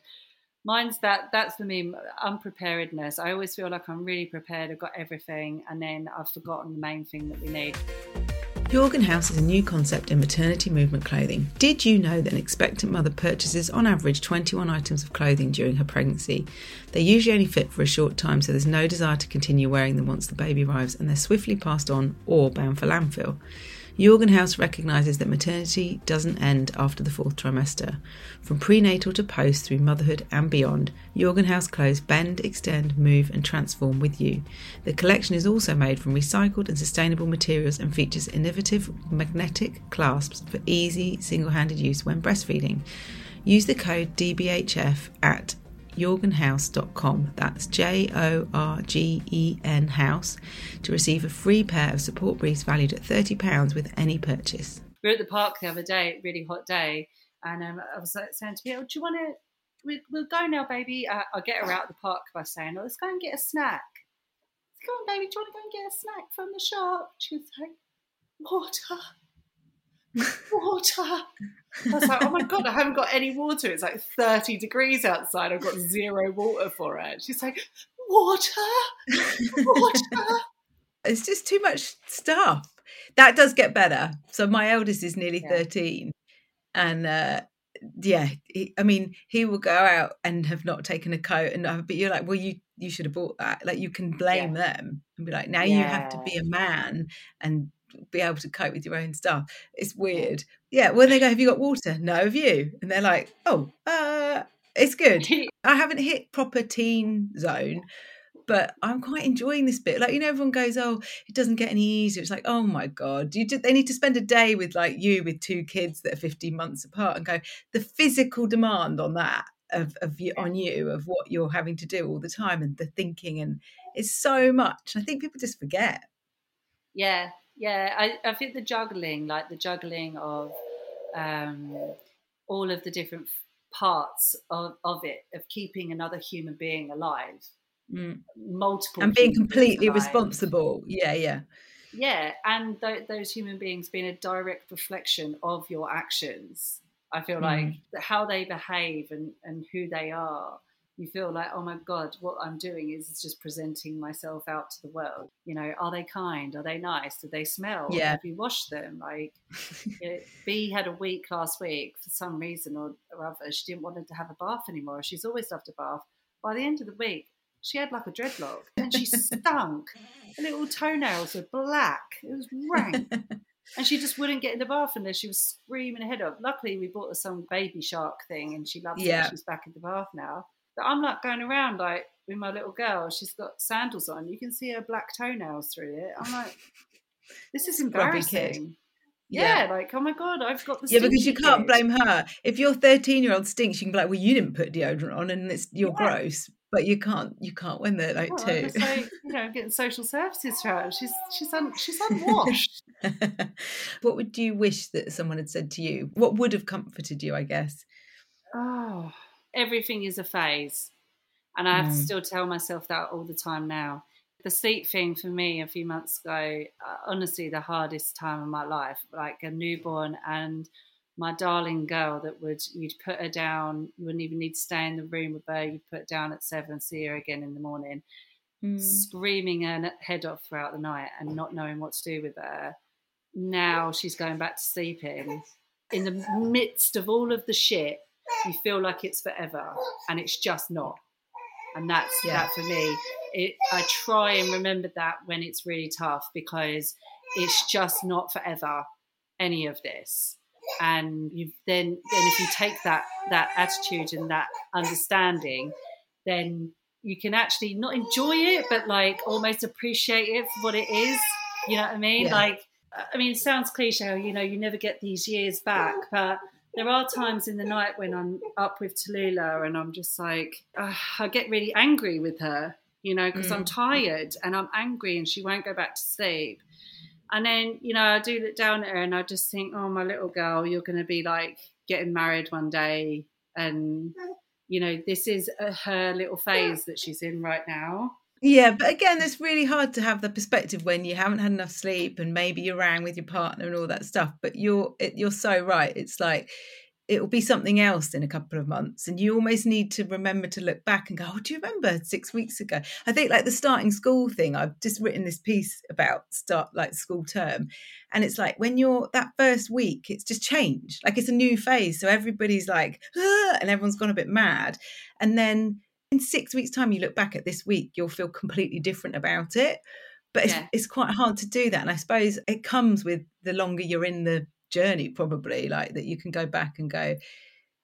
Mine's that. That's for me unpreparedness. I always feel like I'm really prepared. I've got everything, and then I've forgotten the main thing that we need. Jorgen House is a new concept in maternity movement clothing. Did you know that an expectant mother purchases on average 21 items of clothing during her pregnancy? They usually only fit for a short time, so there's no desire to continue wearing them once the baby arrives, and they're swiftly passed on or bound for landfill. Jorgen House recognises that maternity doesn't end after the fourth trimester. From prenatal to post through motherhood and beyond, Jorgen House clothes bend, extend, move, and transform with you. The collection is also made from recycled and sustainable materials and features innovative magnetic clasps for easy single handed use when breastfeeding. Use the code DBHF at jorgenhouse.com. That's J O R G E N House to receive a free pair of support briefs valued at £30 with any purchase. we were at the park the other day, really hot day, and um, I was like saying to people, "Do you want to? We, we'll go now, baby." Uh, I'll get her out of the park by saying, "Oh, let's go and get a snack." Come on, baby. Do you want to go and get a snack from the shop? She was like, "Water." *laughs* Water. I was like, oh my god, I haven't got any water. It's like 30 degrees outside. I've got *laughs* zero water for it. She's like, water, water. It's just too much stuff. that does get better. So my eldest is nearly Yeah. 13 and uh yeah, he, I mean, he will go out and have not taken a coat, and uh, but you're like, well, you you should have bought that. Like, you can blame them and be like, now you have to be a man and be able to cope with your own stuff. It's weird. Yeah, when they go, have you got water? No, have you? And they're like, oh, uh, it's good. *laughs* I haven't hit proper teen zone, but I'm quite enjoying this bit. Like, you know, everyone goes, oh, it doesn't get any easier. It's like, oh my God, you did, they need to spend a day with like you with two kids that are 15 months apart and go, the physical demand on that of, of you on you of what you're having to do all the time and the thinking and it's so much. I think people just forget. Yeah, yeah. I, I think the juggling, like the juggling of um, all of the different parts of, of it, of keeping another human being alive, Mm. multiple And being completely alive. responsible. Yeah, yeah. Yeah, and th- those human beings being a direct reflection of your actions. I feel like Mm. that how they behave and, and who they are, you feel like, oh my God, what I'm doing is just presenting myself out to the world. You know, are they kind? Are they nice? Do they smell? Yeah. Have you washed them? Like, *laughs* you know, B had a week last week for some reason or, or other. She didn't want to have a bath anymore. She's always loved a bath. By the end of the week, she had like a dreadlock and she stunk. *laughs* Her little toenails were black. It was rank. And she just wouldn't get in the bath unless she was screaming her head off. Luckily, we bought her some baby shark thing and she loves Yeah. it. She's back in the bath now. But I'm like going around like with my little girl. She's got sandals on. You can see her black toenails through it. I'm like, *laughs* this is embarrassing. Yeah. Yeah. like oh my god, I've got the Yeah, because you can't blame her. If your 13 year old stinks, you can be like, well, you didn't put deodorant on and it's you're Yeah. gross. But you can't you can't when they're like Well, two. I'm just like, you know, getting social services for her. She's she's un, she's *laughs* unwashed. *laughs* what would you wish that someone had said to you? What would have comforted you, I guess? oh, everything is a phase. And I have to Mm. still tell myself that all the time now. The sleep thing for me a few months ago, uh, honestly, the hardest time of my life, like a newborn and my darling girl that would, you'd put her down, you wouldn't even need to stay in the room with her, you'd put her down at seven, see her again in the morning, screaming her head off throughout the night and not knowing what to do with her. Now she's going back to sleeping. In the midst of all of the shit, you feel like it's forever, and it's just not. And that's Yeah. that for me. It, I try and remember that when it's really tough because it's just not forever. Any of this, and you then then if you take that that attitude and that understanding, then you can actually not enjoy it, but like almost appreciate it for what it is. You know what I mean? Yeah. Like, I mean, it sounds cliche, you know, you never get these years back, but there are times in the night when I'm up with Tallulah and I'm just like, uh, I get really angry with her, you know, because I'm tired and I'm angry and she won't go back to sleep. And then, you know, I do look down at her and I just think, oh, my little girl, you're going to be like getting married one day. And, you know, this is uh, her little phase that she's in right now. Yeah, but again, it's really hard to have the perspective when you haven't had enough sleep and maybe you're around with your partner and all that stuff. But you're it, you're so right. It's like it will be something else in a couple of months, and you almost need to remember to look back and go, "Oh, do you remember six weeks ago?" I think like the starting school thing. I've just written this piece about start like school term, and it's like when you're that first week, it's just changed. Like it's a new phase, so everybody's like, "Ah," and everyone's gone a bit mad, and then in six weeks' time, you look back at this week, you'll feel completely different about it. But it's, Yeah. it's quite hard to do that. And I suppose it comes with the longer you're in the journey, probably, like that you can go back and go.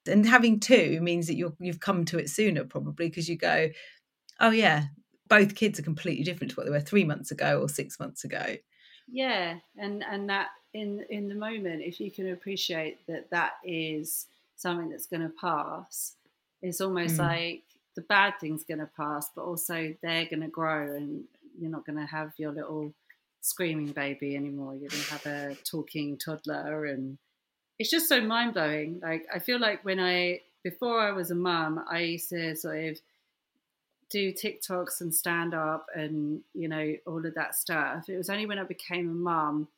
And having two means that you're, you've come to it sooner, probably, because you go, oh, yeah, both kids are completely different to what they were three months ago or six months ago. Yeah, and and that in in the moment, if you can appreciate that that is something that's going to pass, it's almost Mm. like the bad thing's going to pass, but also they're going to grow, and you're not going to have your little screaming baby anymore. You're going to have a talking toddler, and it's just so mind blowing. Like I feel like when I before I was a mum, I used to sort of do TikToks and stand up and you know all of that stuff. It was only when I became a mum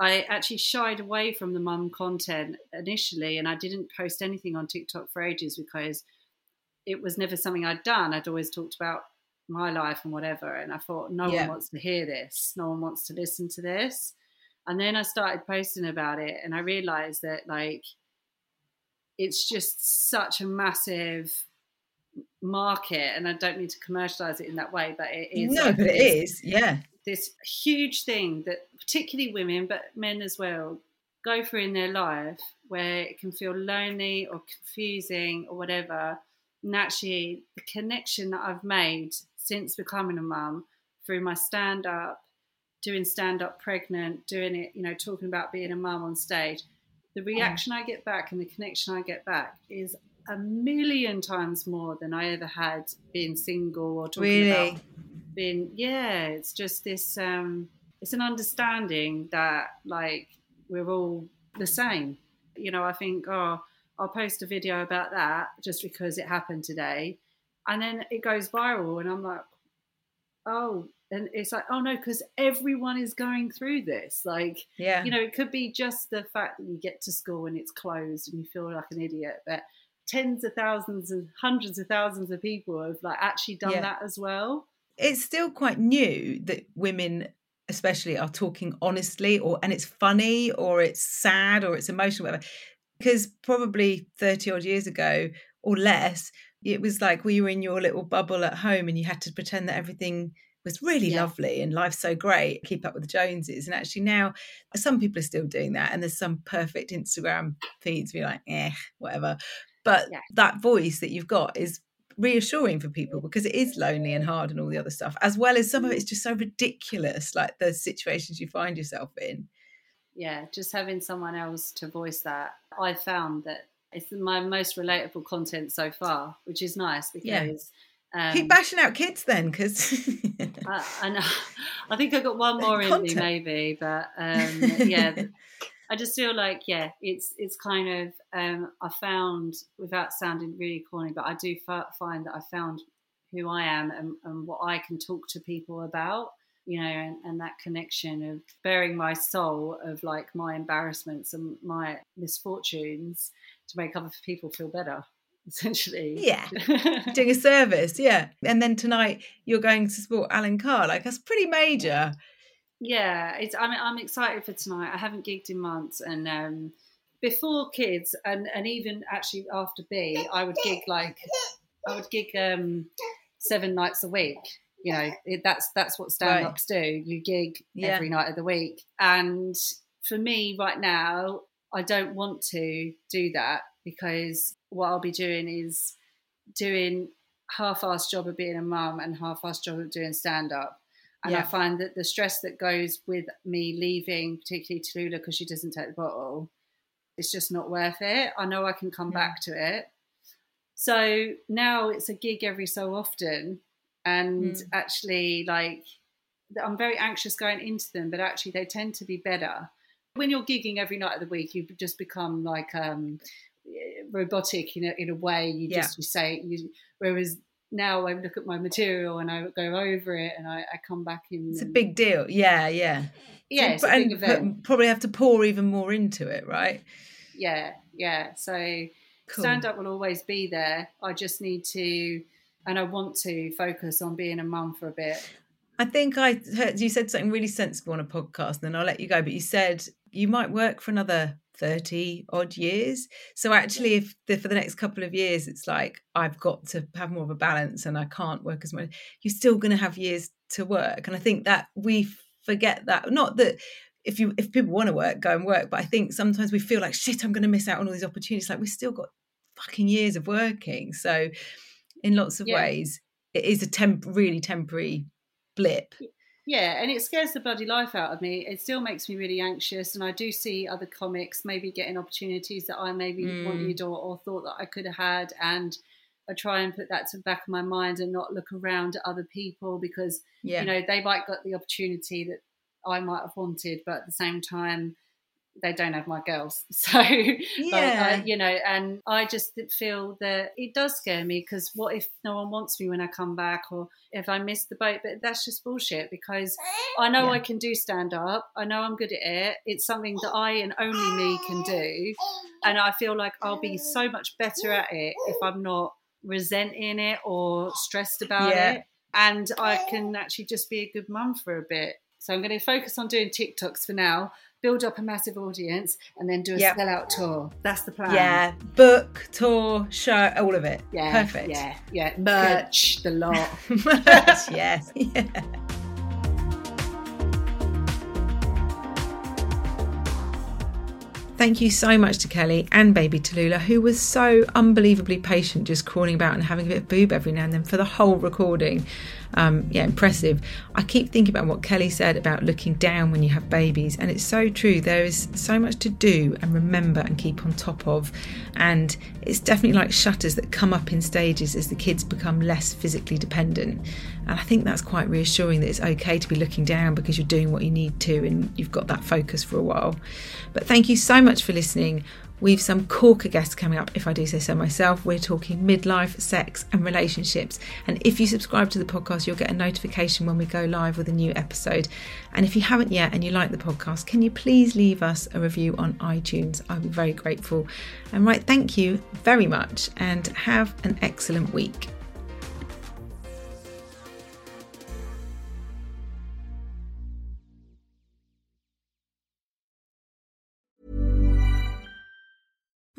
I actually shied away from the mum content initially, and I didn't post anything on TikTok for ages because it was never something I'd done. I'd always talked about my life and whatever, and I thought no Yeah. one wants to hear this, no one wants to listen to this. And then I started posting about it and I realized that like it's just such a massive market and I don't mean to commercialize it in that way, but it is No, like but it is. Yeah. this huge thing that particularly women but men as well go through in their life where it can feel lonely or confusing or whatever and actually the connection that i've made since becoming a mum through my stand up doing stand up pregnant doing it you know talking about being a mum on stage the reaction i get back and the connection i get back is a million times more than i ever had being single or talking Really? about been yeah it's just this um it's an understanding that like we're all the same you know i think oh i'll post a video about that just because it happened today and then it goes viral and i'm like oh and it's like oh no because everyone is going through this like Yeah. you know it could be just the fact that you get to school and it's closed and you feel like an idiot but tens of thousands and hundreds of thousands of people have like actually done Yeah. that as well it's still quite new that women especially are talking honestly or and it's funny or it's sad or it's emotional whatever because probably 30 odd years ago or less it was like we were in your little bubble at home and you had to pretend that everything was really Yeah. lovely and life's so great keep up with the joneses and actually now some people are still doing that and there's some perfect instagram feeds be like eh whatever but Yeah. that voice that you've got is reassuring for people because it is lonely and hard and all the other stuff as well as some of it's just so ridiculous like the situations you find yourself in yeah, just having someone else to voice that, I found that it's my most relatable content so far, which is nice Yeah. because um, keep bashing out kids then because *laughs* I, I know. I think I got one more in me, maybe, but um, *laughs* yeah, I just feel like yeah, it's it's kind of um, I found without sounding really corny, but I do find that I found who I am and, and what I can talk to people about, you know, and, and that connection of bearing my soul of like my embarrassments and my misfortunes to make other people feel better, *laughs* essentially. Yeah. *laughs* doing a service yeah and then tonight you're going to support alan carr like that's pretty major Yeah, it's. I'm. I'm excited for tonight. I haven't gigged in months, and um, before kids, and and even actually after B, I would gig like I would gig um, seven nights a week. You know, it, that's that's what stand ups do. You gig Yeah. every night of the week, and for me right now, I don't want to do that because what I'll be doing is doing half-assed job of being a mum and half-assed job of doing stand-up. And I find that the stress that goes with me leaving, particularly Tallulah, because she doesn't take the bottle, it's just not worth it. I know I can come back to it. So now it's a gig every so often. And Mm. actually, like, I'm very anxious going into them, but actually, they tend to be better. When you're gigging every night of the week, you just become like um, robotic in a, in a way. You Yeah. just you say, you, whereas now I look at my material and I go over it and I, I come back in. it's a big deal yeah yeah yeah, and big event. put- probably have to pour even more into it right Yeah, yeah. So Cool. stand up will always be there. I just need to, and I want to focus on being a mum for a bit. I think I heard you said something really sensible on a podcast, and then I'll let you go. But you said you might work for another 30 odd years. So actually, if the, for the next couple of years, it's like I've got to have more of a balance and I can't work as much, you're still going to have years to work. And I think that we forget that. Not that if you if people want to work, go and work. But I think sometimes we feel like shit, I'm going to miss out on all these opportunities. Like we've still got fucking years of working. So in lots of Yeah. ways, it is a temp really temporary blip. Yeah, and it scares the bloody life out of me. It still makes me really anxious, and I do see other comics maybe getting opportunities that I maybe Mm. wanted or, or thought that I could have had, and I try and put that to the back of my mind and not look around at other people because Yeah. you know they might got the opportunity that I might have wanted, but at the same time they don't have my girls. *laughs* So like, Yeah. I, you know, and I just feel that it does scare me because what if no one wants me when I come back or if I miss the boat? But that's just bullshit because I know Yeah. I can do stand up. I know I'm good at it. It's something that I and only me can do. And I feel like I'll be so much better at it if I'm not resenting it or stressed about Yeah. it. And I can actually just be a good mum for a bit. So I'm going to focus on doing TikToks for now. Build up a massive audience, and then do a Yep. sellout tour. That's the plan. Yeah, book, tour, show, all of it. Yeah. Perfect. Yeah. Yeah. Merch, the lot. *laughs* yes. *laughs* Yeah. Thank you so much to Kelly and baby Tallulah, who was so unbelievably patient, just crawling about and having a bit of boob every now and then for the whole recording. Um, yeah, impressive. I keep thinking about what Kelly said about looking down when you have babies, and it's so true. There is so much to do and remember and keep on top of, and it's definitely like shutters that come up in stages as the kids become less physically dependent. And I think that's quite reassuring that it's okay to be looking down because you're doing what you need to and you've got that focus for a while. But thank you so much for listening. We've some corker guests coming up, if I do say so myself. We're talking midlife, sex, and relationships. And if you subscribe to the podcast, you'll get a notification when we go live with a new episode. And if you haven't yet and you like the podcast, can you please leave us a review on iTunes? I'll be very grateful. And right, thank you very much and have an excellent week.